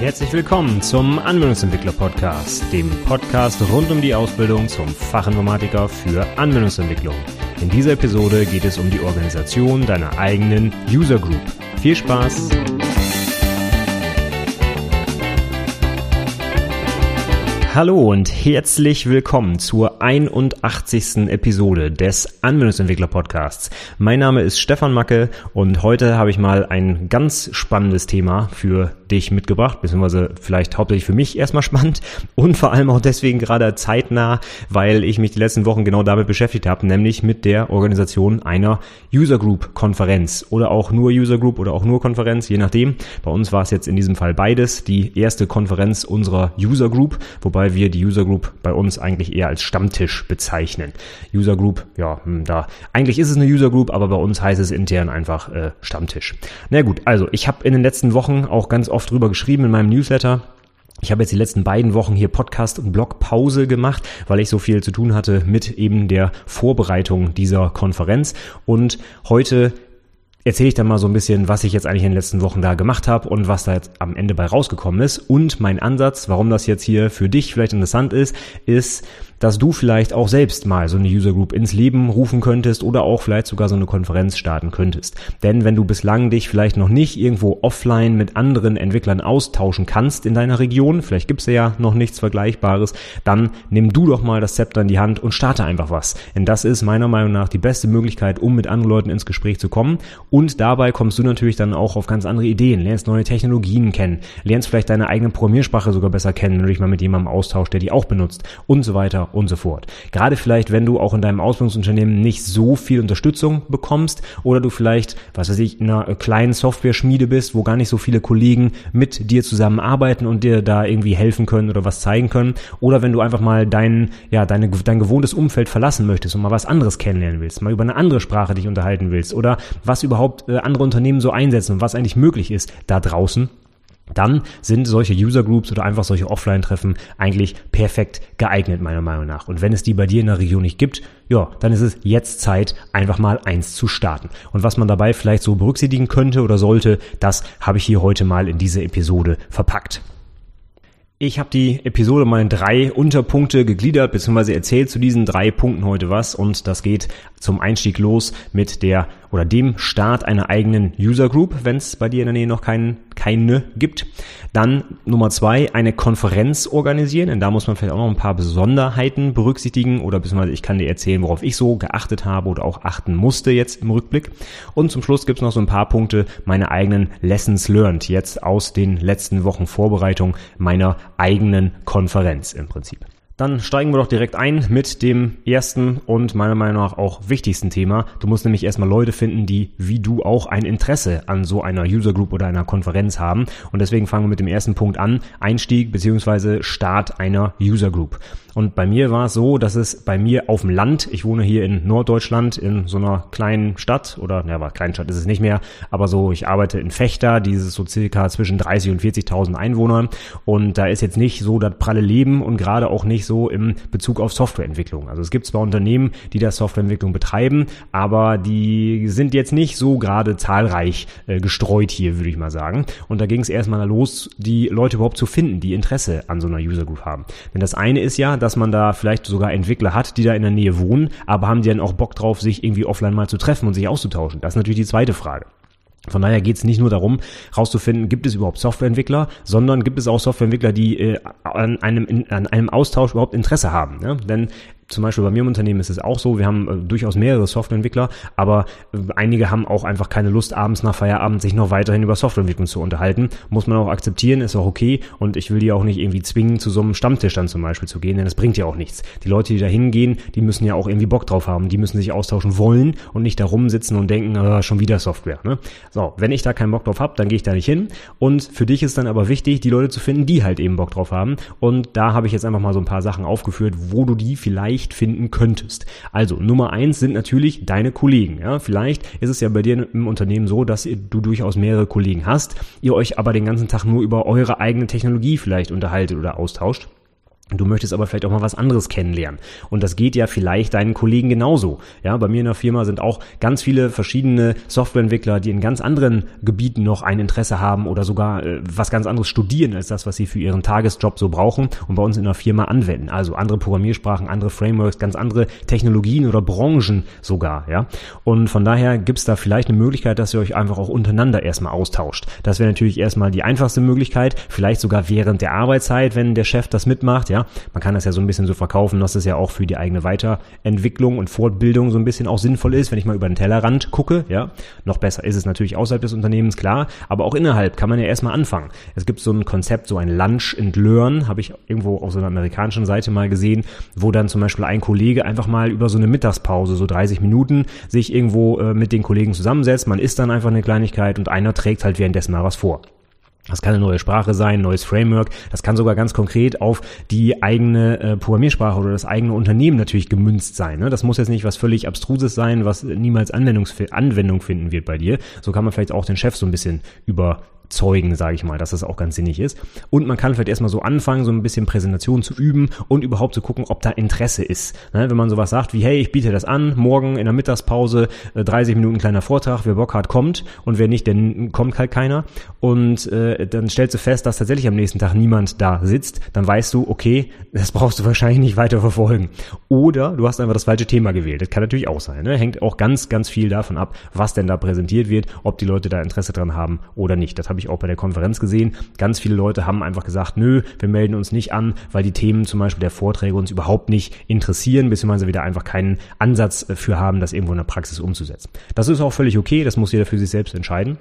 Herzlich willkommen zum Anwendungsentwickler Podcast, dem Podcast rund um die Ausbildung zum Fachinformatiker für Anwendungsentwicklung. In dieser Episode geht es um die Organisation deiner eigenen User Group. Viel Spaß! Hallo und herzlich willkommen zur 81. Episode des Anwendungsentwickler Podcasts. Mein Name ist Stefan Macke und heute habe ich mal ein ganz spannendes Thema für dich mitgebracht, beziehungsweise vielleicht hauptsächlich für mich erstmal spannend und vor allem auch deswegen gerade zeitnah, weil ich mich die letzten Wochen genau damit beschäftigt habe, nämlich mit der Organisation einer User Group Konferenz oder auch nur User Group oder auch nur Konferenz, je nachdem. Bei uns war es jetzt in diesem Fall beides, die erste Konferenz unserer User Group, wobei wobei wir die User Group bei uns eigentlich eher als Stammtisch bezeichnen. User Group, ja, hm, da eigentlich ist es eine User Group, aber bei uns heißt es intern einfach äh, Stammtisch. Na gut, also ich habe in den letzten Wochen auch ganz oft drüber geschrieben in meinem Newsletter. Ich habe jetzt die letzten beiden Wochen hier Podcast und Blogpause gemacht, weil ich so viel zu tun hatte mit eben der Vorbereitung dieser Konferenz. Und heute erzähle ich dann mal so ein bisschen, was ich jetzt eigentlich in den letzten Wochen da gemacht habe und was da jetzt am Ende bei rausgekommen ist. Und mein Ansatz, warum das jetzt hier für dich vielleicht interessant ist, ist, dass du vielleicht auch selbst mal so eine User Group ins Leben rufen könntest oder auch vielleicht sogar so eine Konferenz starten könntest. Denn wenn du bislang dich vielleicht noch nicht irgendwo offline mit anderen Entwicklern austauschen kannst in deiner Region, vielleicht gibt's ja noch nichts Vergleichbares, dann nimm du doch mal das Zepter in die Hand und starte einfach was. Denn das ist meiner Meinung nach die beste Möglichkeit, um mit anderen Leuten ins Gespräch zu kommen. Und dabei kommst du natürlich dann auch auf ganz andere Ideen, lernst neue Technologien kennen, lernst vielleicht deine eigene Programmiersprache sogar besser kennen, wenn du dich mal mit jemandem austauschst, der die auch benutzt und so weiter und so fort. Gerade vielleicht, wenn du auch in deinem Ausbildungsunternehmen nicht so viel Unterstützung bekommst oder du vielleicht, was weiß ich, in einer kleinen Software-Schmiede bist, wo gar nicht so viele Kollegen mit dir zusammenarbeiten und dir da irgendwie helfen können oder was zeigen können. Oder wenn du einfach mal dein, ja, deine, dein gewohntes Umfeld verlassen möchtest und mal was anderes kennenlernen willst, mal über eine andere Sprache dich unterhalten willst oder was überhaupt äh, andere Unternehmen so einsetzen und was eigentlich möglich ist da draußen dann sind solche User Groups oder einfach solche Offline-Treffen eigentlich perfekt geeignet, meiner Meinung nach. Und wenn es die bei dir in der Region nicht gibt, ja, dann ist es jetzt Zeit, einfach mal eins zu starten. Und was man dabei vielleicht so berücksichtigen könnte oder sollte, das habe ich hier heute mal in diese Episode verpackt. Ich habe die Episode mal in drei Unterpunkte gegliedert, beziehungsweise erzählt zu diesen drei Punkten heute was. Und das geht zum Einstieg los mit der oder dem Start einer eigenen User Group, wenn es bei dir in der Nähe noch kein, keine gibt. Dann Nummer zwei, eine Konferenz organisieren, denn da muss man vielleicht auch noch ein paar Besonderheiten berücksichtigen oder beziehungsweise ich kann dir erzählen, worauf ich so geachtet habe oder auch achten musste jetzt im Rückblick. Und zum Schluss gibt's noch so ein paar Punkte, meine eigenen Lessons learned jetzt aus den letzten Wochen Vorbereitung meiner eigenen Konferenz im Prinzip. Dann steigen wir doch direkt ein mit dem ersten und meiner Meinung nach auch wichtigsten Thema. Du musst nämlich erstmal Leute finden, die wie du auch ein Interesse an so einer User Group oder einer Konferenz haben. Und deswegen fangen wir mit dem ersten Punkt an. Einstieg beziehungsweise Start einer User Group. Und bei mir war es so, dass es bei mir auf dem Land, ich wohne hier in Norddeutschland in so einer kleinen Stadt oder, ja, aber kleinen Stadt ist es nicht mehr, aber so, ich arbeite in Fechter, dieses so circa zwischen 30 und 40.000 Einwohnern und da ist jetzt nicht so das pralle Leben und gerade auch nicht so im Bezug auf Softwareentwicklung. Also es gibt zwar Unternehmen, die da Softwareentwicklung betreiben, aber die sind jetzt nicht so gerade zahlreich äh, gestreut hier, würde ich mal sagen. Und da ging es erstmal los, die Leute überhaupt zu finden, die Interesse an so einer User Group haben. Denn das eine ist ja, dass man da vielleicht sogar Entwickler hat, die da in der Nähe wohnen, aber haben die dann auch Bock drauf, sich irgendwie offline mal zu treffen und sich auszutauschen? Das ist natürlich die zweite Frage. Von daher geht es nicht nur darum, rauszufinden, gibt es überhaupt Softwareentwickler, sondern gibt es auch Softwareentwickler, die äh, an, einem, in, an einem Austausch überhaupt Interesse haben. Ne? Denn zum Beispiel bei mir im Unternehmen ist es auch so, wir haben äh, durchaus mehrere Softwareentwickler, aber äh, einige haben auch einfach keine Lust, abends nach Feierabend sich noch weiterhin über Softwareentwicklung zu unterhalten. Muss man auch akzeptieren, ist auch okay und ich will die auch nicht irgendwie zwingen, zu so einem Stammtisch dann zum Beispiel zu gehen, denn das bringt ja auch nichts. Die Leute, die da hingehen, die müssen ja auch irgendwie Bock drauf haben, die müssen sich austauschen wollen und nicht da rumsitzen und denken, ah, schon wieder Software. Ne? So, wenn ich da keinen Bock drauf habe, dann gehe ich da nicht hin und für dich ist dann aber wichtig, die Leute zu finden, die halt eben Bock drauf haben und da habe ich jetzt einfach mal so ein paar Sachen aufgeführt, wo du die vielleicht leicht finden könntest. Also Nummer eins sind natürlich deine Kollegen. Ja, vielleicht ist es ja bei dir im Unternehmen so, dass du durchaus mehrere Kollegen hast, ihr euch aber den ganzen Tag nur über eure eigene Technologie vielleicht unterhaltet oder austauscht Du möchtest aber vielleicht auch mal was anderes kennenlernen. Und das geht ja vielleicht deinen Kollegen genauso. Ja, bei mir in der Firma sind auch ganz viele verschiedene Softwareentwickler, die in ganz anderen Gebieten noch ein Interesse haben oder sogar äh, was ganz anderes studieren als das, was sie für ihren Tagesjob so brauchen und bei uns in der Firma anwenden. Also andere Programmiersprachen, andere Frameworks, ganz andere Technologien oder Branchen sogar. Ja, und von daher gibt's da vielleicht eine Möglichkeit, dass ihr euch einfach auch untereinander erstmal austauscht. Das wäre natürlich erstmal die einfachste Möglichkeit. Vielleicht sogar während der Arbeitszeit, wenn der Chef das mitmacht. Ja, man kann das ja so ein bisschen so verkaufen, dass es ja auch für die eigene Weiterentwicklung und Fortbildung so ein bisschen auch sinnvoll ist, wenn ich mal über den Tellerrand gucke, ja. Noch besser ist es natürlich außerhalb des Unternehmens, klar, aber auch innerhalb kann man ja erstmal anfangen. Es gibt so ein Konzept, so ein Lunch and Learn, habe ich irgendwo auf so einer amerikanischen Seite mal gesehen, wo dann zum Beispiel ein Kollege einfach mal über so eine Mittagspause, so 30 Minuten, sich irgendwo äh, mit den Kollegen zusammensetzt, man isst dann einfach eine Kleinigkeit und einer trägt halt währenddessen mal was vor. Das kann eine neue Sprache sein, neues Framework. Das kann sogar ganz konkret auf die eigene äh, Programmiersprache oder das eigene Unternehmen natürlich gemünzt sein. Ne? Das muss jetzt nicht was völlig Abstruses sein, was niemals Anwendung finden wird bei dir. So kann man vielleicht auch den Chef so ein bisschen über Zeugen, sage ich mal, dass das auch ganz sinnig ist. Und man kann vielleicht erstmal so anfangen, so ein bisschen Präsentation zu üben und überhaupt zu gucken, ob da Interesse ist. Ne? Wenn man sowas sagt wie, hey, ich biete das an, morgen in der Mittagspause, 30 äh, Minuten kleiner Vortrag, wer Bock hat, kommt und wer nicht, dann kommt halt keiner. Und äh, dann stellst du fest, dass tatsächlich am nächsten Tag niemand da sitzt, dann weißt du, okay, das brauchst du wahrscheinlich nicht weiter verfolgen. Oder du hast einfach das falsche Thema gewählt. Das kann natürlich auch sein. Ne? Hängt auch ganz, ganz viel davon ab, was denn da präsentiert wird, ob die Leute da Interesse dran haben oder nicht. Das habe ich auch bei der Konferenz gesehen. Ganz viele Leute haben einfach gesagt, nö, wir melden uns nicht an, weil die Themen zum Beispiel der Vorträge uns überhaupt nicht interessieren, beziehungsweise wieder einfach keinen Ansatz für haben, das irgendwo in der Praxis umzusetzen. Das ist auch völlig okay, das muss jeder für sich selbst entscheiden.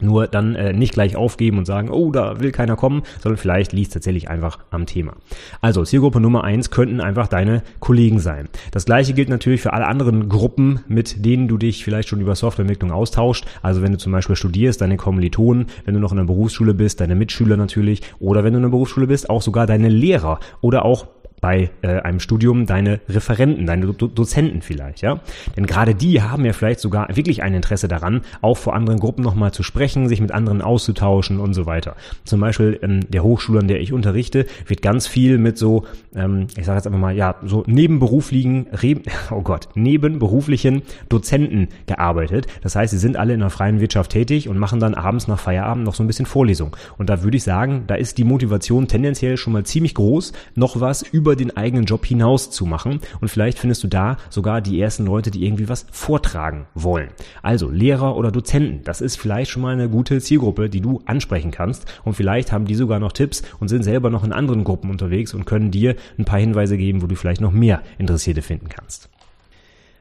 Nur dann äh, nicht gleich aufgeben und sagen, oh, da will keiner kommen, sondern vielleicht liegt tatsächlich einfach am Thema. Also Zielgruppe Nummer eins könnten einfach deine Kollegen sein. Das gleiche gilt natürlich für alle anderen Gruppen, mit denen du dich vielleicht schon über Softwareentwicklung austauscht. Also wenn du zum Beispiel studierst, deine Kommilitonen, wenn du noch in der Berufsschule bist, deine Mitschüler natürlich, oder wenn du in der Berufsschule bist, auch sogar deine Lehrer oder auch bei äh, einem Studium deine Referenten, deine Do Dozenten vielleicht, ja? Denn gerade die haben ja vielleicht sogar wirklich ein Interesse daran, auch vor anderen Gruppen nochmal zu sprechen, sich mit anderen auszutauschen und so weiter. Zum Beispiel in der Hochschule, an der ich unterrichte, wird ganz viel mit so, ähm, ich sage jetzt einfach mal, ja, so nebenberuflichen, oh Gott, nebenberuflichen Dozenten gearbeitet. Das heißt, sie sind alle in der freien Wirtschaft tätig und machen dann abends nach Feierabend noch so ein bisschen Vorlesung. Und da würde ich sagen, da ist die Motivation tendenziell schon mal ziemlich groß, noch was über über den eigenen Job hinaus zu machen. Und vielleicht findest du da sogar die ersten Leute, die irgendwie was vortragen wollen. Also Lehrer oder Dozenten, das ist vielleicht schon mal eine gute Zielgruppe, die du ansprechen kannst. Und vielleicht haben die sogar noch Tipps und sind selber noch in anderen Gruppen unterwegs und können dir ein paar Hinweise geben, wo du vielleicht noch mehr Interessierte finden kannst.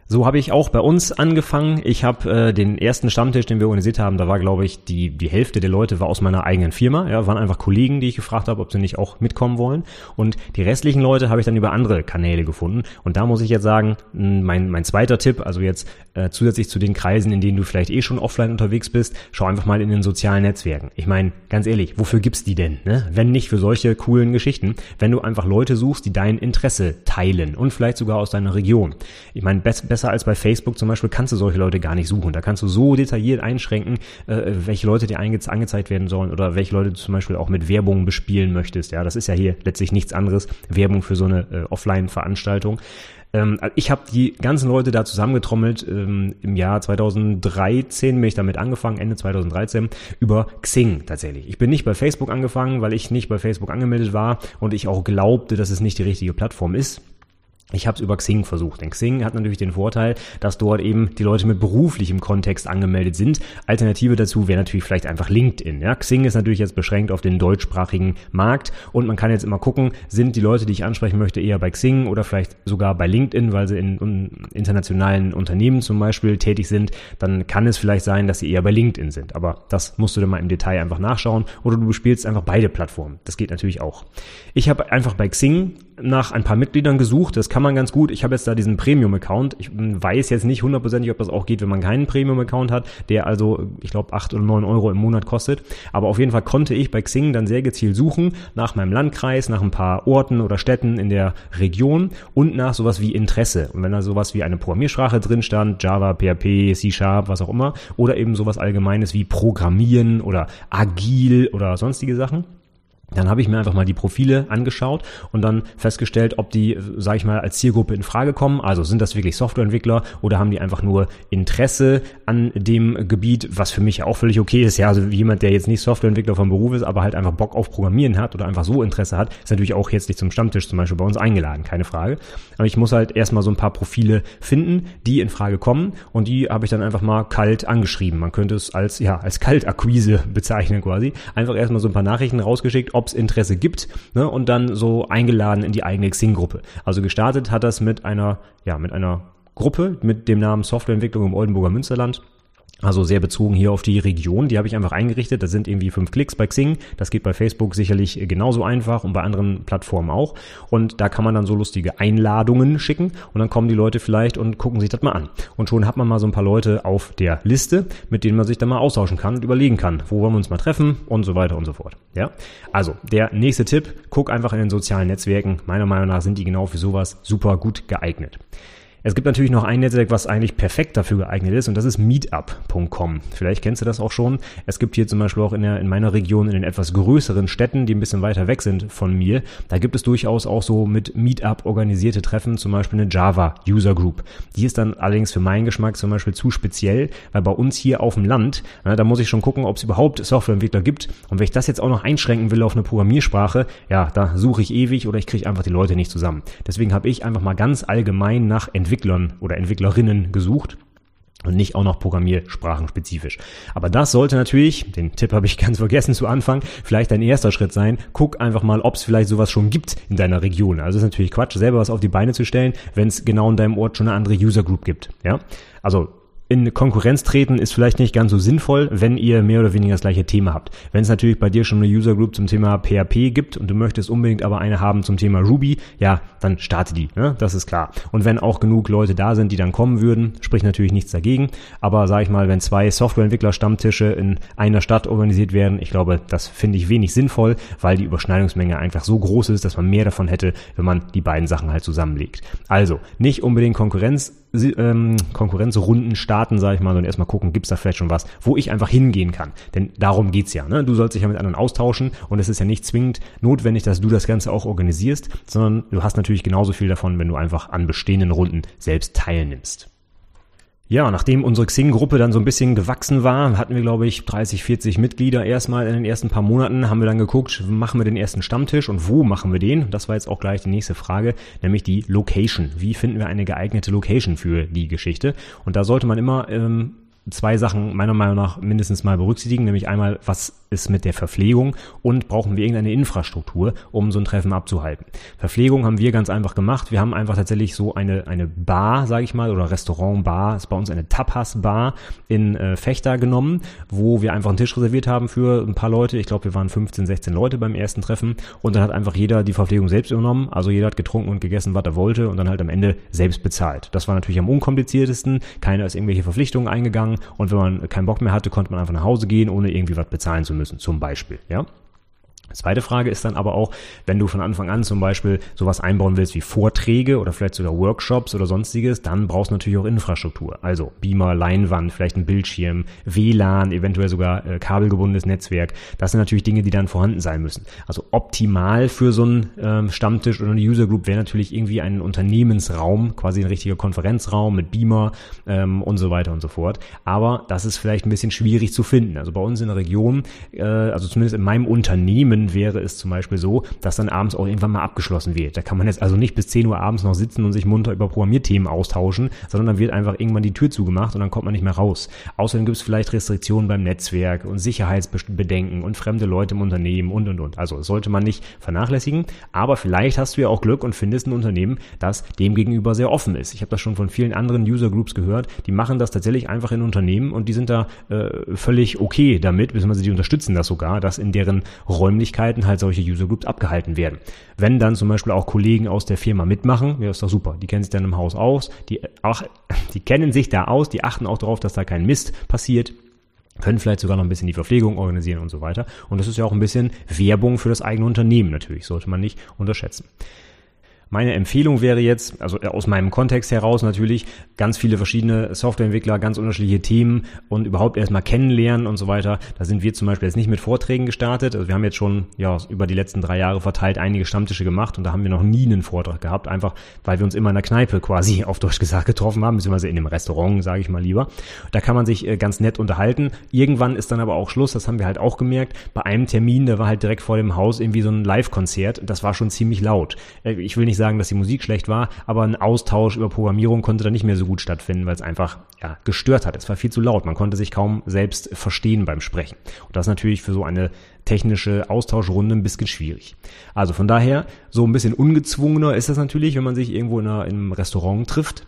So habe ich auch bei uns angefangen. Ich habe äh, den ersten Stammtisch, den wir organisiert haben, da war, glaube ich, die, die Hälfte der Leute war aus meiner eigenen Firma. Ja, waren einfach Kollegen, die ich gefragt habe, ob sie nicht auch mitkommen wollen. Und die restlichen Leute habe ich dann über andere Kanäle gefunden. Und da muss ich jetzt sagen, mein, mein zweiter Tipp, also jetzt äh, zusätzlich zu den Kreisen, in denen du vielleicht eh schon offline unterwegs bist, schau einfach mal in den sozialen Netzwerken. Ich meine, ganz ehrlich, wofür gibt's die denn? Ne? Wenn nicht für solche coolen Geschichten, wenn du einfach Leute suchst, die dein Interesse teilen und vielleicht sogar aus deiner Region. Ich meine, best, besser als bei Facebook zum Beispiel kannst du solche Leute gar nicht suchen. Da kannst du so detailliert einschränken, äh, welche Leute dir ange angezeigt werden sollen oder welche Leute du zum Beispiel auch mit Werbung bespielen möchtest. Ja, das ist ja hier letztlich nichts anderes. Werbung für so eine äh, Offline-Veranstaltung ähm, ich habe die ganzen Leute da zusammengetrommelt. Ähm, Im Jahr 2013 bin ich damit angefangen, Ende 2013, über Xing tatsächlich. Ich bin nicht bei Facebook angefangen, weil ich nicht bei Facebook angemeldet war und ich auch glaubte, dass es nicht die richtige Plattform ist. Ich habe es über Xing versucht. Denn Xing hat natürlich den Vorteil, dass dort eben die Leute mit beruflichem Kontext angemeldet sind. Alternative dazu wäre natürlich vielleicht einfach LinkedIn. Ja, Xing ist natürlich jetzt beschränkt auf den deutschsprachigen Markt und man kann jetzt immer gucken, sind die Leute, die ich ansprechen möchte, eher bei Xing oder vielleicht sogar bei LinkedIn, weil sie in, in internationalen Unternehmen zum Beispiel tätig sind. Dann kann es vielleicht sein, dass sie eher bei LinkedIn sind. Aber das musst du dann mal im Detail einfach nachschauen oder du bespielst einfach beide Plattformen. Das geht natürlich auch. Ich habe einfach bei Xing nach ein paar Mitgliedern gesucht. Das kann man ganz gut. Ich habe jetzt da diesen Premium-Account. Ich weiß jetzt nicht hundertprozentig, ob das auch geht, wenn man keinen Premium-Account hat, der also, ich glaube, acht oder neun Euro im Monat kostet. Aber auf jeden Fall konnte ich bei Xing dann sehr gezielt suchen nach meinem Landkreis, nach ein paar Orten oder Städten in der Region und nach sowas wie Interesse. Und wenn da sowas wie eine Programmiersprache drin stand, Java, PHP, C-Sharp, was auch immer, oder eben sowas Allgemeines wie Programmieren oder Agil oder sonstige Sachen, Dann habe ich mir einfach mal die Profile angeschaut und dann festgestellt, ob die, sage ich mal, als Zielgruppe in Frage kommen. Also sind das wirklich Softwareentwickler oder haben die einfach nur Interesse an dem Gebiet, was für mich auch völlig okay ist. Ja, also jemand, der jetzt nicht Softwareentwickler vom Beruf ist, aber halt einfach Bock auf Programmieren hat oder einfach so Interesse hat, ist natürlich auch jetzt nicht zum Stammtisch zum Beispiel bei uns eingeladen, keine Frage. Aber ich muss halt erstmal so ein paar Profile finden, die in Frage kommen und die habe ich dann einfach mal kalt angeschrieben. Man könnte es als, ja, als Kaltakquise bezeichnen quasi. Einfach erstmal so ein paar Nachrichten rausgeschickt, ob es Interesse gibt ne, und dann so eingeladen in die eigene Xing-Gruppe. Also gestartet hat das mit einer, ja, mit einer Gruppe mit dem Namen Softwareentwicklung im Oldenburger Münsterland. Also sehr bezogen hier auf die Region. Die habe ich einfach eingerichtet. Das sind irgendwie fünf Klicks bei Xing. Das geht bei Facebook sicherlich genauso einfach und bei anderen Plattformen auch. Und da kann man dann so lustige Einladungen schicken und dann kommen die Leute vielleicht und gucken sich das mal an. Und schon hat man mal so ein paar Leute auf der Liste, mit denen man sich dann mal austauschen kann und überlegen kann, wo wollen wir uns mal treffen und so weiter und so fort. Ja. Also der nächste Tipp: Guck einfach in den sozialen Netzwerken. Meiner Meinung nach sind die genau für sowas super gut geeignet. Es gibt natürlich noch ein Netzwerk, was eigentlich perfekt dafür geeignet ist und das ist meetup.com. Vielleicht kennst du das auch schon. Es gibt hier zum Beispiel auch in, der, in meiner Region in den etwas größeren Städten, die ein bisschen weiter weg sind von mir, da gibt es durchaus auch so mit Meetup organisierte Treffen, zum Beispiel eine Java User Group. Die ist dann allerdings für meinen Geschmack zum Beispiel zu speziell, weil bei uns hier auf dem Land, na, da muss ich schon gucken, ob es überhaupt Softwareentwickler gibt und wenn ich das jetzt auch noch einschränken will auf eine Programmiersprache, ja, da suche ich ewig oder ich kriege einfach die Leute nicht zusammen. Deswegen habe ich einfach mal ganz allgemein nach Entwicklern Entwicklern oder Entwicklerinnen gesucht und nicht auch noch Programmiersprachen spezifisch. Aber das sollte natürlich, den Tipp habe ich ganz vergessen zu Anfang, vielleicht dein erster Schritt sein. Guck einfach mal, ob es vielleicht sowas schon gibt in deiner Region. Also es ist natürlich Quatsch, selber was auf die Beine zu stellen, wenn es genau in deinem Ort schon eine andere User Group gibt. Ja, also in Konkurrenz treten ist vielleicht nicht ganz so sinnvoll, wenn ihr mehr oder weniger das gleiche Thema habt. Wenn es natürlich bei dir schon eine User Group zum Thema PHP gibt und du möchtest unbedingt aber eine haben zum Thema Ruby, ja, dann starte die, ne? das ist klar. Und wenn auch genug Leute da sind, die dann kommen würden, spricht natürlich nichts dagegen. Aber sag ich mal, wenn zwei Softwareentwickler-Stammtische in einer Stadt organisiert werden, ich glaube, das finde ich wenig sinnvoll, weil die Überschneidungsmenge einfach so groß ist, dass man mehr davon hätte, wenn man die beiden Sachen halt zusammenlegt. Also, nicht unbedingt Konkurrenz ähm, Konkurrenzrunden starten, sage ich mal, sondern erstmal gucken, gibt's da vielleicht schon was, wo ich einfach hingehen kann. Denn darum geht's ja. Ne? Du sollst dich ja mit anderen austauschen und es ist ja nicht zwingend notwendig, dass du das Ganze auch organisierst, sondern du hast natürlich genauso viel davon, wenn du einfach an bestehenden Runden selbst teilnimmst. Ja, nachdem unsere Xing-Gruppe dann so ein bisschen gewachsen war, hatten wir, glaube ich, 30, 40 Mitglieder erstmal in den ersten paar Monaten, haben wir dann geguckt, machen wir den ersten Stammtisch und wo machen wir den? Das war jetzt auch gleich die nächste Frage, nämlich die Location. Wie finden wir eine geeignete Location für die Geschichte? Und da sollte man immer ähm, zwei Sachen meiner Meinung nach mindestens mal berücksichtigen, nämlich einmal, was ist mit der Verpflegung und brauchen wir irgendeine Infrastruktur, um so ein Treffen abzuhalten. Verpflegung haben wir ganz einfach gemacht. Wir haben einfach tatsächlich so eine, eine Bar, sage ich mal, oder Restaurant-Bar, ist bei uns eine Tapas-Bar in äh, genommen, wo wir einfach einen Tisch reserviert haben für ein paar Leute. Ich glaube, wir waren 15, 16 Leute beim ersten Treffen und dann hat einfach jeder die Verpflegung selbst übernommen. Also jeder hat getrunken und gegessen, was er wollte und dann halt am Ende selbst bezahlt. Das war natürlich am unkompliziertesten. Keiner ist irgendwelche Verpflichtungen eingegangen und wenn man keinen Bock mehr hatte, konnte man einfach nach Hause gehen, ohne irgendwie was bezahlen zu müssen, zum Beispiel. Ja? Zweite Frage ist dann aber auch, wenn du von Anfang an zum Beispiel sowas einbauen willst wie Vorträge oder vielleicht sogar Workshops oder sonstiges, dann brauchst du natürlich auch Infrastruktur. Also Beamer, Leinwand, vielleicht ein Bildschirm, WLAN, eventuell sogar äh, kabelgebundenes Netzwerk. Das sind natürlich Dinge, die dann vorhanden sein müssen. Also optimal für so einen ähm, Stammtisch oder eine User Group wäre natürlich irgendwie ein Unternehmensraum, quasi ein richtiger Konferenzraum mit Beamer ähm, und so weiter und so fort. Aber das ist vielleicht ein bisschen schwierig zu finden. Also bei uns in der Region, äh, also zumindest in meinem Unternehmen, Wäre es zum Beispiel so, dass dann abends auch irgendwann mal abgeschlossen wird. Da kann man jetzt also nicht bis 10 Uhr abends noch sitzen und sich munter über Programmierthemen austauschen, sondern dann wird einfach irgendwann die Tür zugemacht und dann kommt man nicht mehr raus. Außerdem gibt es vielleicht Restriktionen beim Netzwerk und Sicherheitsbedenken und fremde Leute im Unternehmen und und und. Also sollte man nicht vernachlässigen, aber vielleicht hast du ja auch Glück und findest ein Unternehmen, das dem gegenüber sehr offen ist. Ich habe das schon von vielen anderen User Groups gehört, die machen das tatsächlich einfach in Unternehmen und die sind da äh, völlig okay damit, beziehungsweise die unterstützen das sogar, dass in deren Räumlichkeiten Räumlichkeiten halt solche User Groups abgehalten werden. Wenn dann zum Beispiel auch Kollegen aus der Firma mitmachen, ja, ist doch super. Die kennen sich dann im Haus aus, die, ach, die kennen sich da aus, die achten auch darauf, dass da kein Mist passiert können vielleicht sogar noch ein bisschen die Verpflegung organisieren und so weiter. Und das ist ja auch ein bisschen Werbung für das eigene Unternehmen natürlich, sollte man nicht unterschätzen. Meine Empfehlung wäre jetzt, also aus meinem Kontext heraus natürlich, ganz viele verschiedene Softwareentwickler, ganz unterschiedliche Themen und überhaupt erstmal kennenlernen und so weiter. Da sind wir zum Beispiel jetzt nicht mit Vorträgen gestartet. Also wir haben jetzt schon ja über die letzten drei Jahre verteilt einige Stammtische gemacht und da haben wir noch nie einen Vortrag gehabt, einfach weil wir uns immer in der Kneipe quasi auf Deutsch gesagt getroffen haben, beziehungsweise in einem Restaurant, sage ich mal lieber. Da kann man sich äh, ganz nett unterhalten. Irgendwann ist dann aber auch Schluss, das haben wir halt auch gemerkt. Bei einem Termin, da war halt direkt vor dem Haus irgendwie so ein Live-Konzert. Das war schon ziemlich laut. Äh, ich will nicht nicht sagen, dass die Musik schlecht war, aber ein Austausch über Programmierung konnte da nicht mehr so gut stattfinden, weil es einfach ja, gestört hat. Es war viel zu laut. Man konnte sich kaum selbst verstehen beim Sprechen. Und das natürlich für so eine technische Austauschrunde ein bisschen schwierig. Also von daher, so ein bisschen ungezwungener ist das natürlich, wenn man sich irgendwo in, einer, in einem Restaurant trifft.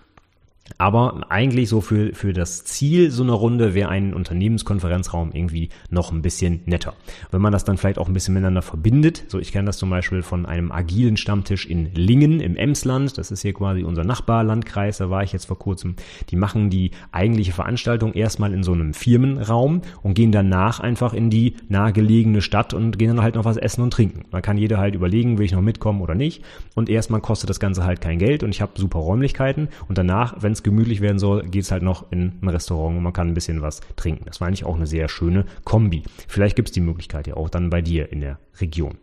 Aber eigentlich so für, für das Ziel so eine Runde wäre ein Unternehmenskonferenzraum irgendwie noch ein bisschen netter. Wenn man das dann vielleicht auch ein bisschen miteinander verbindet, so ich kenne das zum Beispiel von einem agilen Stammtisch in Lingen im Emsland, das ist hier quasi unser Nachbarlandkreis, da war ich jetzt vor kurzem, die machen die eigentliche Veranstaltung erstmal in so einem Firmenraum und gehen danach einfach in die nahegelegene Stadt und gehen dann halt noch was essen und trinken. Man kann jeder halt überlegen, will ich noch mitkommen oder nicht. Und erstmal kostet das Ganze halt kein Geld und ich habe super Räumlichkeiten. Und danach, wenn es gemütlich werden soll, geht's halt noch in ein Restaurant und man kann ein bisschen was trinken. Das war eigentlich auch eine sehr schöne Kombi. Vielleicht gibt's die Möglichkeit ja auch dann bei dir in der Region.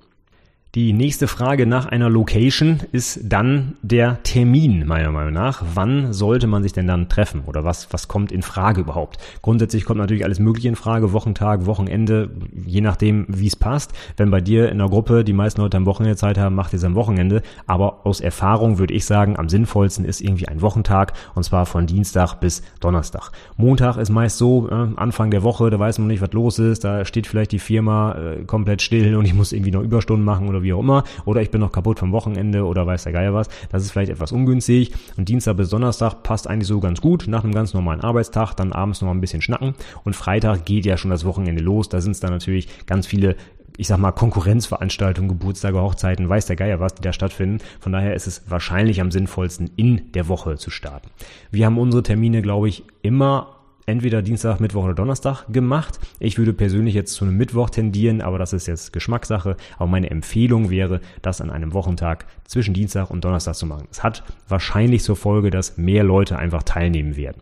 Die nächste Frage nach einer Location ist dann der Termin, meiner Meinung nach. Wann sollte man sich denn dann treffen? Oder was, was kommt in Frage überhaupt? Grundsätzlich kommt natürlich alles Mögliche in Frage. Wochentag, Wochenende, je nachdem, wie es passt. Wenn bei dir in der Gruppe die meisten Leute am Wochenende Zeit haben, macht ihr es am Wochenende. Aber aus Erfahrung würde ich sagen, am sinnvollsten ist irgendwie ein Wochentag. Und zwar von Dienstag bis Donnerstag. Montag ist meist so, äh, Anfang der Woche, da weiß man nicht, was los ist. Da steht vielleicht die Firma äh, komplett still und ich muss irgendwie noch Überstunden machen oder wie auch immer, oder ich bin noch kaputt vom Wochenende oder weiß der Geier was. Das ist vielleicht etwas ungünstig. Und Dienstag bis Donnerstag passt eigentlich so ganz gut. Nach einem ganz normalen Arbeitstag, dann abends noch ein bisschen schnacken. Und Freitag geht ja schon das Wochenende los. Da sind es dann natürlich ganz viele ich sag mal, Konkurrenzveranstaltungen, Geburtstage, Hochzeiten, weiß der Geier was, die da stattfinden. Von daher ist es wahrscheinlich am sinnvollsten, in der Woche zu starten. Wir haben unsere Termine, glaube ich, immer entweder Dienstag, Mittwoch oder Donnerstag gemacht. Ich würde persönlich jetzt zu einem Mittwoch tendieren, aber das ist jetzt Geschmackssache. Aber meine Empfehlung wäre, das an einem Wochentag zwischen Dienstag und Donnerstag zu machen. Es hat wahrscheinlich zur Folge, dass mehr Leute einfach teilnehmen werden.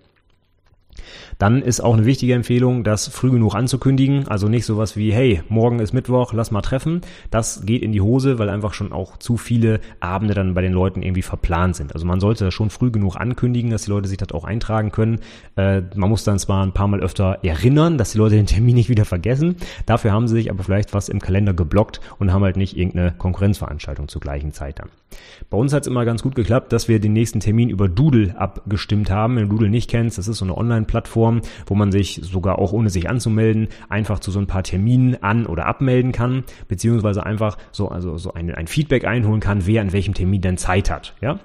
Dann ist auch eine wichtige Empfehlung, das früh genug anzukündigen. Also nicht sowas wie, hey, morgen ist Mittwoch, lass mal treffen. Das geht in die Hose, weil einfach schon auch zu viele Abende dann bei den Leuten irgendwie verplant sind. Also man sollte das schon früh genug ankündigen, dass die Leute sich das auch eintragen können. Äh, man muss dann zwar ein paar Mal öfter erinnern, dass die Leute den Termin nicht wieder vergessen. Dafür haben sie sich aber vielleicht was im Kalender geblockt und haben halt nicht irgendeine Konkurrenzveranstaltung zur gleichen Zeit dann. Bei uns hat es immer ganz gut geklappt, dass wir den nächsten Termin über Doodle abgestimmt haben. Wenn du Doodle nicht kennst, das ist so eine Online-Plattform, wo man sich sogar auch ohne sich anzumelden einfach zu so ein paar Terminen an- oder abmelden kann, beziehungsweise einfach so, also so ein, ein Feedback einholen kann, wer an welchem Termin denn Zeit hat. Ja,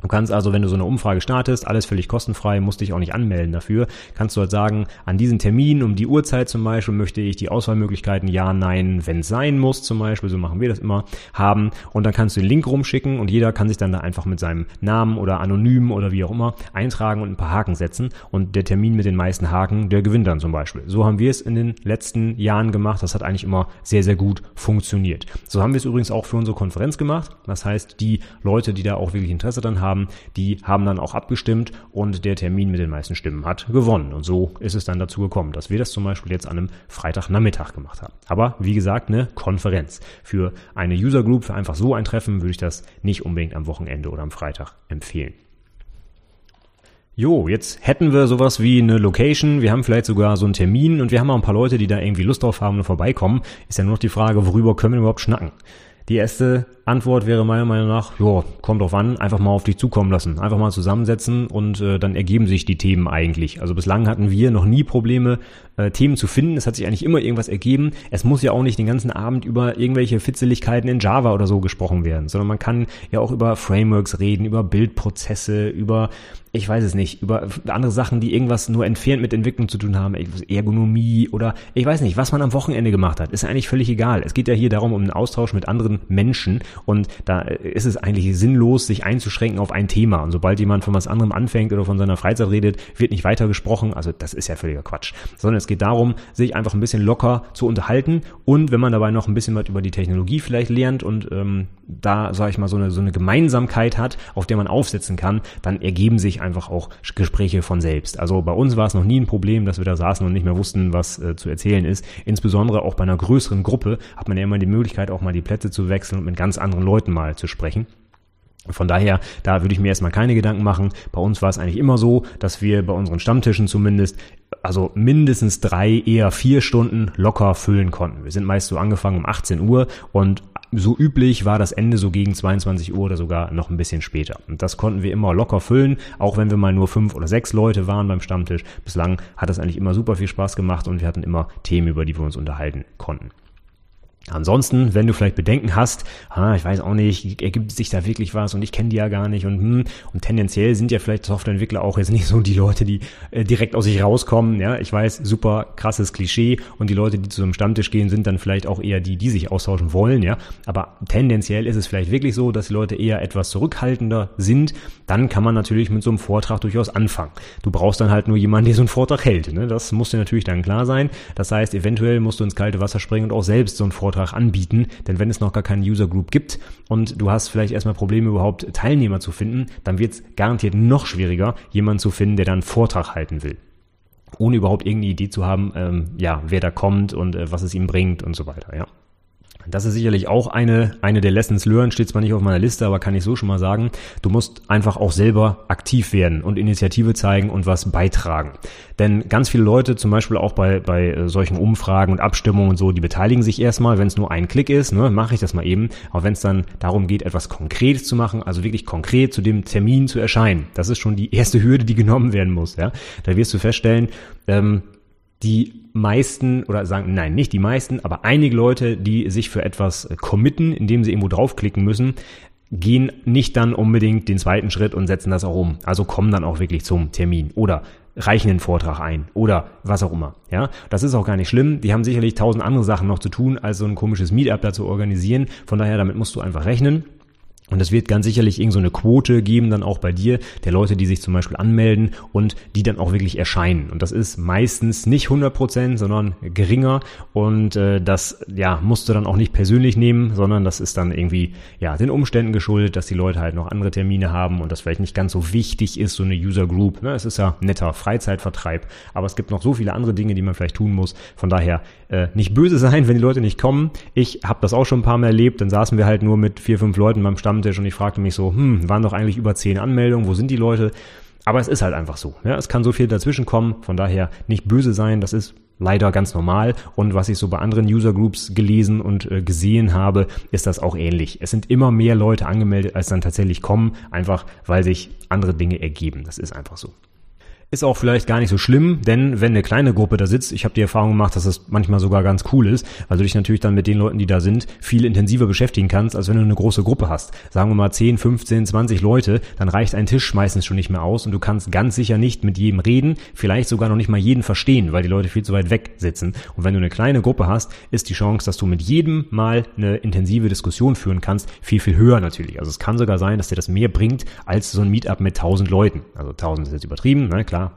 Du kannst also, wenn du so eine Umfrage startest, alles völlig kostenfrei, musst dich auch nicht anmelden dafür, kannst du halt sagen, an diesen Termin um die Uhrzeit zum Beispiel möchte ich die Auswahlmöglichkeiten Ja, Nein, wenn es sein muss zum Beispiel, so machen wir das immer, haben. Und dann kannst du den Link rumschicken und jeder kann sich dann da einfach mit seinem Namen oder anonym oder wie auch immer eintragen und ein paar Haken setzen. Und der Termin mit den meisten Haken, der gewinnt dann zum Beispiel. So haben wir es in den letzten Jahren gemacht, das hat eigentlich immer sehr, sehr gut funktioniert. So haben wir es übrigens auch für unsere Konferenz gemacht, das heißt, die Leute, die da auch wirklich Interesse dann haben, haben, die haben dann auch abgestimmt und der Termin mit den meisten Stimmen hat gewonnen. Und so ist es dann dazu gekommen, dass wir das zum Beispiel jetzt an einem Freitagnachmittag gemacht haben. Aber wie gesagt, eine Konferenz. Für eine User Group, für einfach so ein Treffen, würde ich das nicht unbedingt am Wochenende oder am Freitag empfehlen. Jo, jetzt hätten wir sowas wie eine Location, wir haben vielleicht sogar so einen Termin und wir haben auch ein paar Leute, die da irgendwie Lust drauf haben und vorbeikommen. Ist ja nur noch die Frage, worüber können wir überhaupt schnacken? Die erste Antwort wäre meiner Meinung nach, ja, kommt drauf an, einfach mal auf dich zukommen lassen, einfach mal zusammensetzen und äh, dann ergeben sich die Themen eigentlich. Also bislang hatten wir noch nie Probleme, äh, Themen zu finden. Es hat sich eigentlich immer irgendwas ergeben. Es muss ja auch nicht den ganzen Abend über irgendwelche Fitzeligkeiten in Java oder so gesprochen werden, sondern man kann ja auch über Frameworks reden, über Bildprozesse, über ich weiß es nicht, über andere Sachen, die irgendwas nur entfernt mit Entwicklung zu tun haben, Ergonomie oder ich weiß nicht, was man am Wochenende gemacht hat, ist eigentlich völlig egal. Es geht ja hier darum, um einen Austausch mit anderen Menschen und da ist es eigentlich sinnlos, sich einzuschränken auf ein Thema. Und sobald jemand von was anderem anfängt oder von seiner Freizeit redet, wird nicht weiter gesprochen. Also das ist ja völliger Quatsch. Sondern es geht darum, sich einfach ein bisschen locker zu unterhalten und wenn man dabei noch ein bisschen was über die Technologie vielleicht lernt und ähm, da, sage ich mal, so eine, so eine Gemeinsamkeit hat, auf der man aufsetzen kann, dann ergeben sich einfach auch Gespräche von selbst. Also bei uns war es noch nie ein Problem, dass wir da saßen und nicht mehr wussten, was äh, zu erzählen ist. Insbesondere auch bei einer größeren Gruppe hat man ja immer die Möglichkeit, auch mal die Plätze zu wechseln und mit ganz anderen Leuten mal zu sprechen. Von daher, da würde ich mir erstmal keine Gedanken machen. Bei uns war es eigentlich immer so, dass wir bei unseren Stammtischen zumindest also mindestens drei, eher vier Stunden locker füllen konnten. Wir sind meist so angefangen um 18 Uhr und so üblich war das Ende so gegen 22 Uhr oder sogar noch ein bisschen später. Und das konnten wir immer locker füllen, auch wenn wir mal nur fünf oder sechs Leute waren beim Stammtisch. Bislang hat das eigentlich immer super viel Spaß gemacht und wir hatten immer Themen, über die wir uns unterhalten konnten. Ansonsten, wenn du vielleicht Bedenken hast, ah, ich weiß auch nicht, ergibt sich da wirklich was und ich kenne die ja gar nicht und hm, und tendenziell sind ja vielleicht Softwareentwickler auch jetzt nicht so die Leute, die äh, direkt aus sich rauskommen, ja, ich weiß, super krasses Klischee und die Leute, die zu einem Stammtisch gehen, sind dann vielleicht auch eher die, die sich austauschen wollen, ja, aber tendenziell ist es vielleicht wirklich so, dass die Leute eher etwas zurückhaltender sind, dann kann man natürlich mit so einem Vortrag durchaus anfangen. Du brauchst dann halt nur jemanden, der so einen Vortrag hält, ne? das muss dir natürlich dann klar sein, das heißt, eventuell musst du ins kalte Wasser springen und auch selbst so einen Vortrag Vortrag anbieten, denn wenn es noch gar keinen User Group gibt und du hast vielleicht erstmal Probleme überhaupt Teilnehmer zu finden, dann wird es garantiert noch schwieriger, jemanden zu finden, der dann einen Vortrag halten will ohne überhaupt irgendeine Idee zu haben, ähm, ja, wer da kommt und äh, was es ihm bringt und so weiter, ja. Das ist sicherlich auch eine, eine der Lessons learned, steht zwar nicht auf meiner Liste, aber kann ich so schon mal sagen. Du musst einfach auch selber aktiv werden und Initiative zeigen und was beitragen. Denn ganz viele Leute, zum Beispiel auch bei, bei äh, solchen Umfragen und Abstimmungen und so, die beteiligen sich erstmal, wenn es nur ein Klick ist, ne, mache ich das mal eben. Aber wenn es dann darum geht, etwas Konkretes zu machen, also wirklich konkret zu dem Termin zu erscheinen, das ist schon die erste Hürde, die genommen werden muss. Ja? Da wirst du feststellen, ähm, die meisten oder sagen, nein, nicht die meisten, aber einige Leute, die sich für etwas committen, indem sie irgendwo draufklicken müssen, gehen nicht dann unbedingt den zweiten Schritt und setzen das auch um. Also kommen dann auch wirklich zum Termin oder reichen den Vortrag ein oder was auch immer. Ja, das ist auch gar nicht schlimm. Die haben sicherlich tausend andere Sachen noch zu tun, als so ein komisches Meetup da zu organisieren. Von daher, damit musst du einfach rechnen. Und es wird ganz sicherlich irgend so Quote geben, dann auch bei dir, der Leute, die sich zum Beispiel anmelden und die dann auch wirklich erscheinen. Und das ist meistens nicht 100 Prozent, sondern geringer. Und äh, das ja musst du dann auch nicht persönlich nehmen, sondern das ist dann irgendwie ja den Umständen geschuldet, dass die Leute halt noch andere Termine haben und das vielleicht nicht ganz so wichtig ist, so eine User Group. Ne? Es ist ja netter Freizeitvertreib, aber es gibt noch so viele andere Dinge, die man vielleicht tun muss. Von daher äh, nicht böse sein, wenn die Leute nicht kommen. Ich habe das auch schon ein paar Mal erlebt. Dann saßen wir halt nur mit vier, fünf Leuten beim Stamm Stammtisch und ich fragte mich so, hm, waren doch eigentlich über zehn Anmeldungen, wo sind die Leute? Aber es ist halt einfach so. Ja, es kann so viel dazwischen kommen, von daher nicht böse sein, das ist leider ganz normal. Und was ich so bei anderen User Groups gelesen und äh, gesehen habe, ist das auch ähnlich. Es sind immer mehr Leute angemeldet, als dann tatsächlich kommen, einfach weil sich andere Dinge ergeben. Das ist einfach so. Ist auch vielleicht gar nicht so schlimm, denn wenn eine kleine Gruppe da sitzt, ich habe die Erfahrung gemacht, dass das manchmal sogar ganz cool ist, weil du dich natürlich dann mit den Leuten, die da sind, viel intensiver beschäftigen kannst, als wenn du eine große Gruppe hast. Sagen wir mal 10, 15, 20 Leute, dann reicht ein Tisch meistens schon nicht mehr aus und du kannst ganz sicher nicht mit jedem reden, vielleicht sogar noch nicht mal jeden verstehen, weil die Leute viel zu weit weg sitzen. Und wenn du eine kleine Gruppe hast, ist die Chance, dass du mit jedem mal eine intensive Diskussion führen kannst, viel, viel höher natürlich. Also es kann sogar sein, dass dir das mehr bringt als so ein Meetup mit 1000 Leuten. Also 1000 ist jetzt übertrieben, ne, klar klar.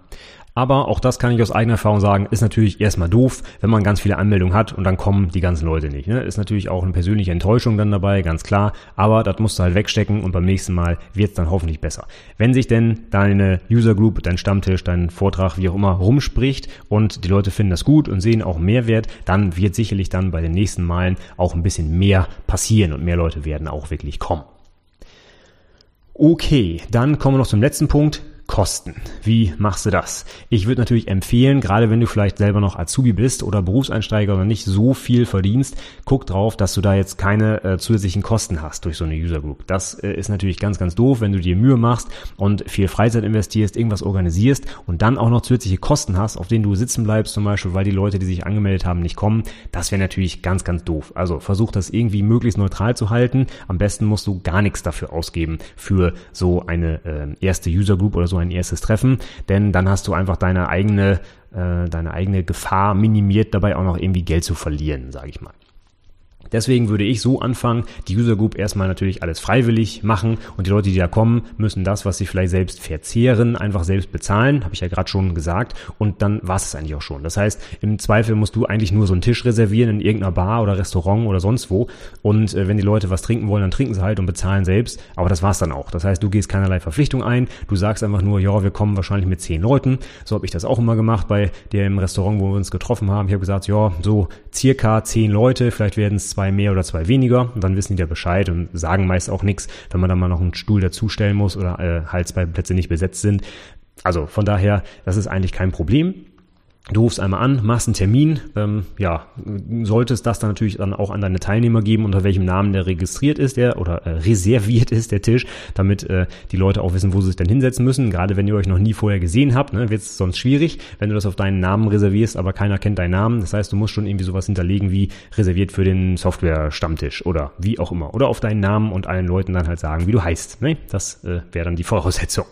Aber auch das kann ich aus eigener Erfahrung sagen, ist natürlich erstmal doof, wenn man ganz viele Anmeldungen hat und dann kommen die ganzen Leute nicht. Ne? Ist natürlich auch eine persönliche Enttäuschung dann dabei, ganz klar. Aber das musst du halt wegstecken und beim nächsten Mal wird es dann hoffentlich besser. Wenn sich denn deine User Group, dein Stammtisch, dein Vortrag, wie auch immer, rumspricht und die Leute finden das gut und sehen auch Mehrwert, dann wird sicherlich dann bei den nächsten Malen auch ein bisschen mehr passieren und mehr Leute werden auch wirklich kommen. Okay, dann kommen wir noch zum letzten Punkt. Kosten. Wie machst du das? Ich würde natürlich empfehlen, gerade wenn du vielleicht selber noch Azubi bist oder Berufseinsteiger oder nicht so viel verdienst, guck drauf, dass du da jetzt keine äh, zusätzlichen Kosten hast durch so eine User Group. Das äh, ist natürlich ganz, ganz doof, wenn du dir Mühe machst und viel Freizeit investierst, irgendwas organisierst und dann auch noch zusätzliche Kosten hast, auf denen du sitzen bleibst zum Beispiel, weil die Leute, die sich angemeldet haben, nicht kommen. Das wäre natürlich ganz, ganz doof. Also versuch das irgendwie möglichst neutral zu halten. Am besten musst du gar nichts dafür ausgeben für so eine äh, erste User Group oder so ein erstes Treffen, denn dann hast du einfach deine eigene, äh, deine eigene Gefahr minimiert, dabei auch noch irgendwie Geld zu verlieren, sage ich mal. Deswegen würde ich so anfangen, die User Group erstmal natürlich alles freiwillig machen und die Leute, die da kommen, müssen das, was sie vielleicht selbst verzehren, einfach selbst bezahlen, habe ich ja gerade schon gesagt und dann war es eigentlich auch schon. Das heißt, im Zweifel musst du eigentlich nur so einen Tisch reservieren in irgendeiner Bar oder Restaurant oder sonst wo und äh, wenn die Leute was trinken wollen, dann trinken sie halt und bezahlen selbst, aber das war's dann auch. Das heißt, du gehst keinerlei Verpflichtung ein, du sagst einfach nur, ja, wir kommen wahrscheinlich mit zehn Leuten. So habe ich das auch immer gemacht bei dem Restaurant, wo wir uns getroffen haben. Ich habe gesagt, ja, so circa zehn Leute, vielleicht werden es zwei mehr oder zwei weniger dann wissen die da Bescheid und sagen meist auch nichts, wenn man dann mal noch einen Stuhl dazustellen muss oder äh, halt zwei Plätze nicht besetzt sind. Also von daher, das ist eigentlich kein Problem. Du rufst einmal an, machst einen Termin, ähm, ja, solltest das dann natürlich dann auch an deine Teilnehmer geben, unter welchem Namen der registriert ist, der oder äh, reserviert ist, der Tisch, damit äh, die Leute auch wissen, wo sie sich denn hinsetzen müssen. Gerade wenn ihr euch noch nie vorher gesehen habt, ne, wird es sonst schwierig, wenn du das auf deinen Namen reservierst, aber keiner kennt deinen Namen. Das heißt, du musst schon irgendwie sowas hinterlegen wie reserviert für den Software-Stammtisch oder wie auch immer. Oder auf deinen Namen und allen Leuten dann halt sagen, wie du heißt. Ne? Das äh, wäre dann die Voraussetzung.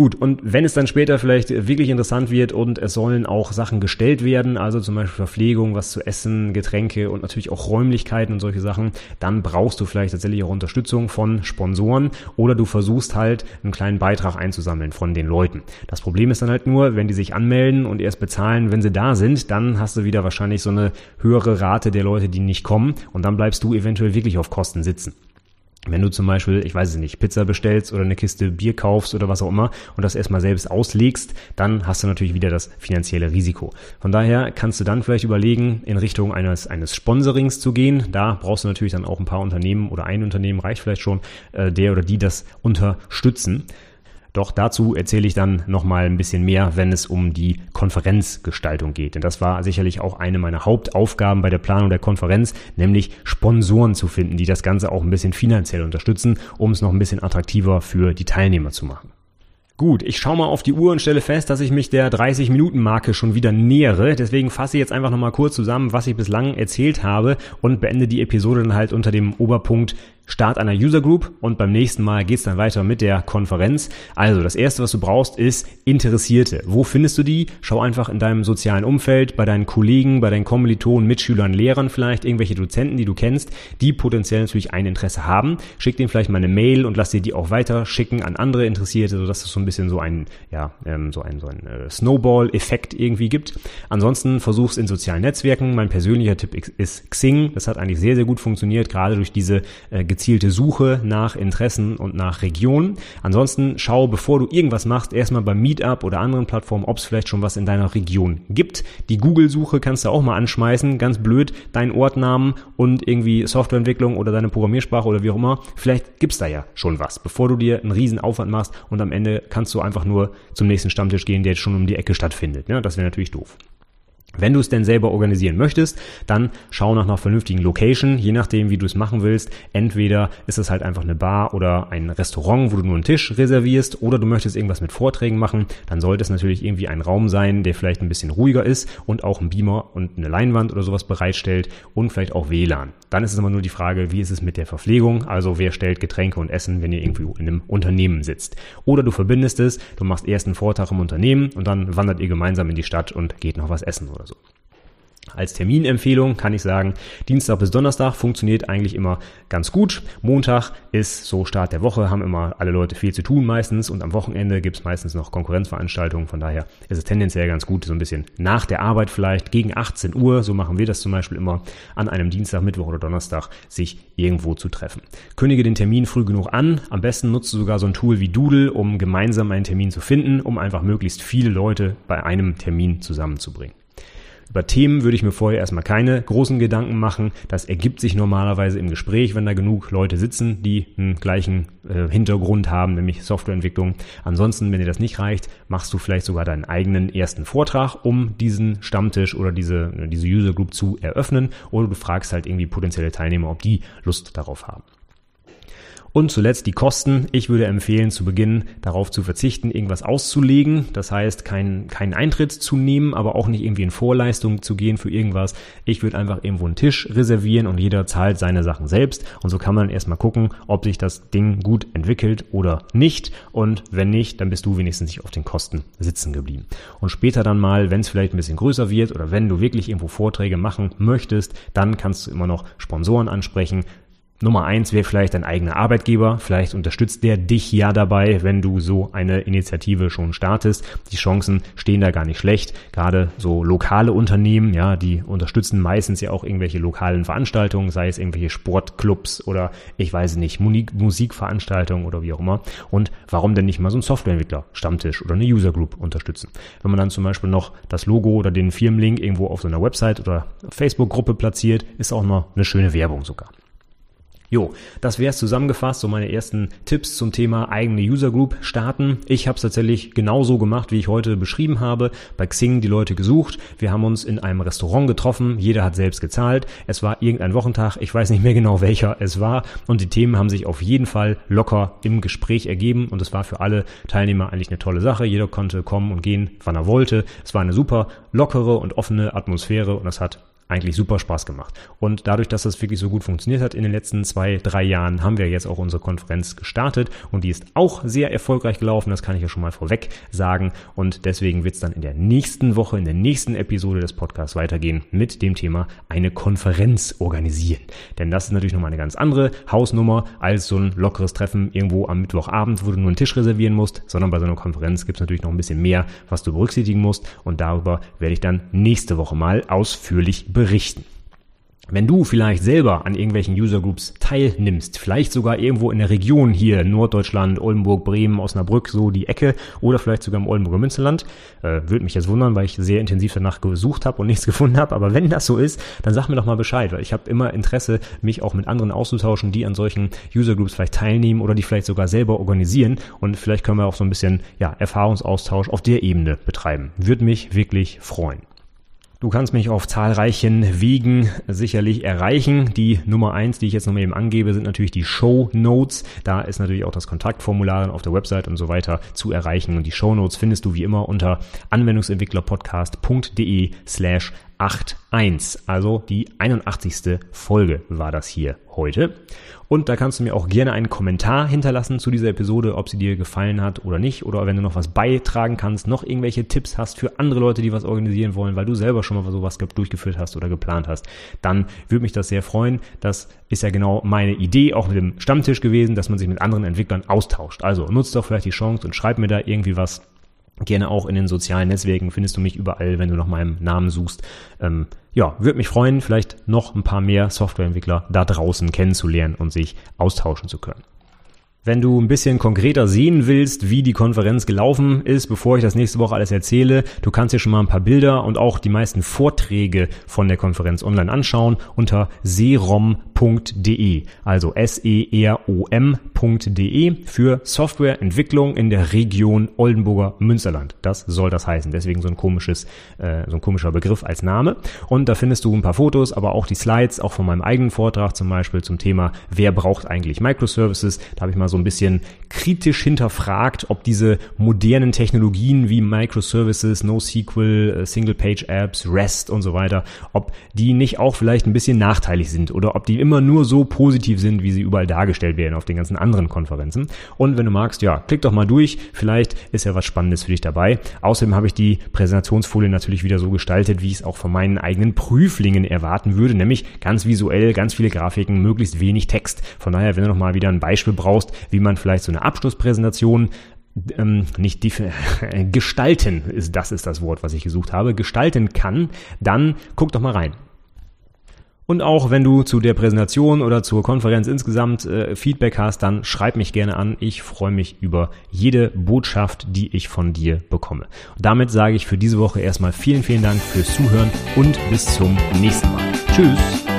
Gut, und wenn es dann später vielleicht wirklich interessant wird und es sollen auch Sachen gestellt werden, also zum Beispiel Verpflegung, was zu essen, Getränke und natürlich auch Räumlichkeiten und solche Sachen, dann brauchst du vielleicht tatsächlich auch Unterstützung von Sponsoren oder du versuchst halt einen kleinen Beitrag einzusammeln von den Leuten. Das Problem ist dann halt nur, wenn die sich anmelden und erst bezahlen, wenn sie da sind, dann hast du wieder wahrscheinlich so eine höhere Rate der Leute, die nicht kommen und dann bleibst du eventuell wirklich auf Kosten sitzen. Wenn du zum Beispiel, ich weiß es nicht, Pizza bestellst oder eine Kiste Bier kaufst oder was auch immer und das erstmal selbst auslegst, dann hast du natürlich wieder das finanzielle Risiko. Von daher kannst du dann vielleicht überlegen, in Richtung eines, eines Sponsorings zu gehen. Da brauchst du natürlich dann auch ein paar Unternehmen oder ein Unternehmen reicht vielleicht schon, äh, der oder die das unterstützen. Doch dazu erzähle ich dann nochmal ein bisschen mehr, wenn es um die Konferenzgestaltung geht. Denn das war sicherlich auch eine meiner Hauptaufgaben bei der Planung der Konferenz, nämlich Sponsoren zu finden, die das Ganze auch ein bisschen finanziell unterstützen, um es noch ein bisschen attraktiver für die Teilnehmer zu machen. Gut, ich schaue mal auf die Uhr und stelle fest, dass ich mich der 30-Minuten-Marke schon wieder nähere. Deswegen fasse ich jetzt einfach nochmal kurz zusammen, was ich bislang erzählt habe und beende die Episode dann halt unter dem Oberpunkt Start einer User Group und beim nächsten Mal geht's dann weiter mit der Konferenz. Also das erste, was du brauchst, ist Interessierte. Wo findest du die? Schau einfach in deinem sozialen Umfeld, bei deinen Kollegen, bei deinen Kommilitonen, Mitschülern, Lehrern vielleicht, irgendwelche Dozenten, die du kennst, die potenziell natürlich ein Interesse haben. Schick denen vielleicht mal eine Mail und lass dir die auch weiter schicken an andere Interessierte, sodass es so ein bisschen so ein, ja, ähm, so ein, so ein äh, Snowball-Effekt irgendwie gibt. Ansonsten versuch's in sozialen Netzwerken. Mein persönlicher Tipp ist Xing. Das hat eigentlich sehr, sehr gut funktioniert, gerade durch diese äh, gezielte Suche nach Interessen und nach Regionen. Ansonsten schau, bevor du irgendwas machst, erstmal beim Meetup oder anderen Plattformen, ob es vielleicht schon was in deiner Region gibt. Die Google-Suche kannst du auch mal anschmeißen, ganz blöd, deinen Ortnamen und irgendwie Softwareentwicklung oder deine Programmiersprache oder wie auch immer. Vielleicht gibt's da ja schon was, bevor du dir einen riesen Aufwand machst und am Ende kannst du einfach nur zum nächsten Stammtisch gehen, der jetzt schon um die Ecke stattfindet. Ja, das wäre natürlich doof. Wenn du es denn selber organisieren möchtest, dann schau nach einer vernünftigen Location, je nachdem, wie du es machen willst. Entweder ist es halt einfach eine Bar oder ein Restaurant, wo du nur einen Tisch reservierst, oder du möchtest irgendwas mit Vorträgen machen, dann sollte es natürlich irgendwie ein Raum sein, der vielleicht ein bisschen ruhiger ist und auch ein Beamer und eine Leinwand oder sowas bereitstellt und vielleicht auch WLAN. Dann ist es immer nur die Frage, wie ist es mit der Verpflegung, also wer stellt Getränke und Essen, wenn ihr irgendwie in einem Unternehmen sitzt. Oder du verbindest es, du machst erst einen Vortrag im Unternehmen und dann wandert ihr gemeinsam in die Stadt und geht noch was essen oder so. Als Terminempfehlung kann ich sagen, Dienstag bis Donnerstag funktioniert eigentlich immer ganz gut. Montag ist so Start der Woche, haben immer alle Leute viel zu tun meistens und am Wochenende gibt es meistens noch Konkurrenzveranstaltungen. Von daher ist es tendenziell ganz gut, so ein bisschen nach der Arbeit vielleicht gegen 18 Uhr, so machen wir das zum Beispiel immer, an einem Dienstag, Mittwoch oder Donnerstag sich irgendwo zu treffen. Kündige den Termin früh genug an. Am besten nutzt du sogar so ein Tool wie Doodle, um gemeinsam einen Termin zu finden, um einfach möglichst viele Leute bei einem Termin zusammenzubringen. Über Themen würde ich mir vorher erstmal keine großen Gedanken machen. Das ergibt sich normalerweise im Gespräch, wenn da genug Leute sitzen, die einen gleichen äh, Hintergrund haben, nämlich Softwareentwicklung. Ansonsten, wenn dir das nicht reicht, machst du vielleicht sogar deinen eigenen ersten Vortrag, um diesen Stammtisch oder diese, diese User Group zu eröffnen. Oder du fragst halt irgendwie potenzielle Teilnehmer, ob die Lust darauf haben. Und zuletzt die Kosten. Ich würde empfehlen, zu Beginn darauf zu verzichten, irgendwas auszulegen. Das heißt, keinen keinen Eintritt zu nehmen, aber auch nicht irgendwie in Vorleistung zu gehen für irgendwas. Ich würde einfach irgendwo einen Tisch reservieren und jeder zahlt seine Sachen selbst. Und so kann man erstmal gucken, ob sich das Ding gut entwickelt oder nicht. Und wenn nicht, dann bist du wenigstens nicht auf den Kosten sitzen geblieben. Und später dann mal, wenn es vielleicht ein bisschen größer wird oder wenn du wirklich irgendwo Vorträge machen möchtest, dann kannst du immer noch Sponsoren ansprechen. Nummer eins wäre vielleicht dein eigener Arbeitgeber. Vielleicht unterstützt der dich ja dabei, wenn du so eine Initiative schon startest. Die Chancen stehen da gar nicht schlecht. Gerade so lokale Unternehmen, ja, die unterstützen meistens ja auch irgendwelche lokalen Veranstaltungen, sei es irgendwelche Sportclubs oder ich weiß nicht, Musikveranstaltungen oder wie auch immer. Und warum denn nicht mal so ein Softwareentwickler, Stammtisch oder eine User Group unterstützen? Wenn man dann zum Beispiel noch das Logo oder den Firmenlink irgendwo auf so einer Website oder Facebook-Gruppe platziert, ist auch noch eine schöne Werbung sogar. Jo, das wäre es zusammengefasst, so meine ersten Tipps zum Thema eigene User Group starten. Ich habe es tatsächlich genauso gemacht, wie ich heute beschrieben habe. Bei Xing die Leute gesucht. Wir haben uns in einem Restaurant getroffen. Jeder hat selbst gezahlt. Es war irgendein Wochentag. Ich weiß nicht mehr genau welcher es war. Und die Themen haben sich auf jeden Fall locker im Gespräch ergeben. Und es war für alle Teilnehmer eigentlich eine tolle Sache. Jeder konnte kommen und gehen, wann er wollte. Es war eine super lockere und offene Atmosphäre und es hat eigentlich super Spaß gemacht. Und dadurch, dass das wirklich so gut funktioniert hat in den letzten zwei, drei Jahren, haben wir jetzt auch unsere Konferenz gestartet und die ist auch sehr erfolgreich gelaufen. Das kann ich ja schon mal vorweg sagen. Und deswegen wird es dann in der nächsten Woche, in der nächsten Episode des Podcasts weitergehen mit dem Thema eine Konferenz organisieren. Denn das ist natürlich nochmal eine ganz andere Hausnummer als so ein lockeres Treffen irgendwo am Mittwochabend, wo du nur einen Tisch reservieren musst, sondern bei so einer Konferenz gibt es natürlich noch ein bisschen mehr, was du berücksichtigen musst. Und darüber werde ich dann nächste Woche mal ausführlich berichten berichten. Wenn du vielleicht selber an irgendwelchen User Groups teilnimmst, vielleicht sogar irgendwo in der Region hier, Norddeutschland, Oldenburg, Bremen, Osnabrück, so die Ecke, oder vielleicht sogar im Oldenburger Münsterland, äh, würde mich jetzt wundern, weil ich sehr intensiv danach gesucht habe und nichts gefunden habe. Aber wenn das so ist, dann sag mir doch mal Bescheid, weil ich habe immer Interesse, mich auch mit anderen auszutauschen, die an solchen User Groups vielleicht teilnehmen oder die vielleicht sogar selber organisieren. Und vielleicht können wir auch so ein bisschen ja, Erfahrungsaustausch auf der Ebene betreiben. Würde mich wirklich freuen. Du kannst mich auf zahlreichen Wegen sicherlich erreichen. Die Nummer eins, die ich jetzt nochmal eben angebe, sind natürlich die Show Notes. Da ist natürlich auch das Kontaktformular auf der Website und so weiter zu erreichen. Und die Show Notes findest du wie immer unter anwendungsentwicklerpodcast.de slash 81. Also die 81. Folge war das hier heute. Und da kannst du mir auch gerne einen Kommentar hinterlassen zu dieser Episode, ob sie dir gefallen hat oder nicht. Oder wenn du noch was beitragen kannst, noch irgendwelche Tipps hast für andere Leute, die was organisieren wollen, weil du selber schon mal sowas durchgeführt hast oder geplant hast, dann würde mich das sehr freuen. Das ist ja genau meine Idee, auch mit dem Stammtisch gewesen, dass man sich mit anderen Entwicklern austauscht. Also nutzt doch vielleicht die Chance und schreib mir da irgendwie was Gerne auch in den sozialen Netzwerken findest du mich überall, wenn du nach meinem Namen suchst. Ähm, ja, würde mich freuen, vielleicht noch ein paar mehr Softwareentwickler da draußen kennenzulernen und sich austauschen zu können. Wenn du ein bisschen konkreter sehen willst, wie die Konferenz gelaufen ist, bevor ich das nächste Woche alles erzähle, du kannst dir schon mal ein paar Bilder und auch die meisten Vorträge von der Konferenz online anschauen unter serom.de, also S-E-R-O-M.de für Softwareentwicklung in der Region Oldenburger Münsterland. Das soll das heißen. Deswegen so ein komisches, äh, so ein komischer Begriff als Name. Und da findest du ein paar Fotos, aber auch die Slides, auch von meinem eigenen Vortrag zum Beispiel zum Thema, wer braucht eigentlich Microservices. Da habe ich mal so ein bisschen kritisch hinterfragt, ob diese modernen Technologien wie Microservices, NoSQL, äh, Single-Page-Apps, REST und so weiter, ob die nicht auch vielleicht ein bisschen nachteilig sind oder ob die immer nur so positiv sind, wie sie überall dargestellt werden auf den ganzen anderen Konferenzen. Und wenn du magst, ja, klick doch mal durch. Vielleicht ist ja was Spannendes für dich dabei. Außerdem habe ich die Präsentationsfolie natürlich wieder so gestaltet, wie ich es auch von meinen eigenen Prüflingen erwarten würde, nämlich ganz visuell, ganz viele Grafiken, möglichst wenig Text. Von daher, wenn du noch mal wieder ein Beispiel brauchst, wie man vielleicht so eine Abschlusspräsentation ähm, nicht gestalten ist, das ist das Wort, was ich gesucht habe, gestalten kann, dann guck doch mal rein. Und auch wenn du zu der Präsentation oder zur Konferenz insgesamt äh, Feedback hast, dann schreib mich gerne an. Ich freue mich über jede Botschaft, die ich von dir bekomme. Und damit sage ich für diese Woche erstmal vielen, vielen Dank fürs Zuhören und bis zum nächsten Mal. Tschüss.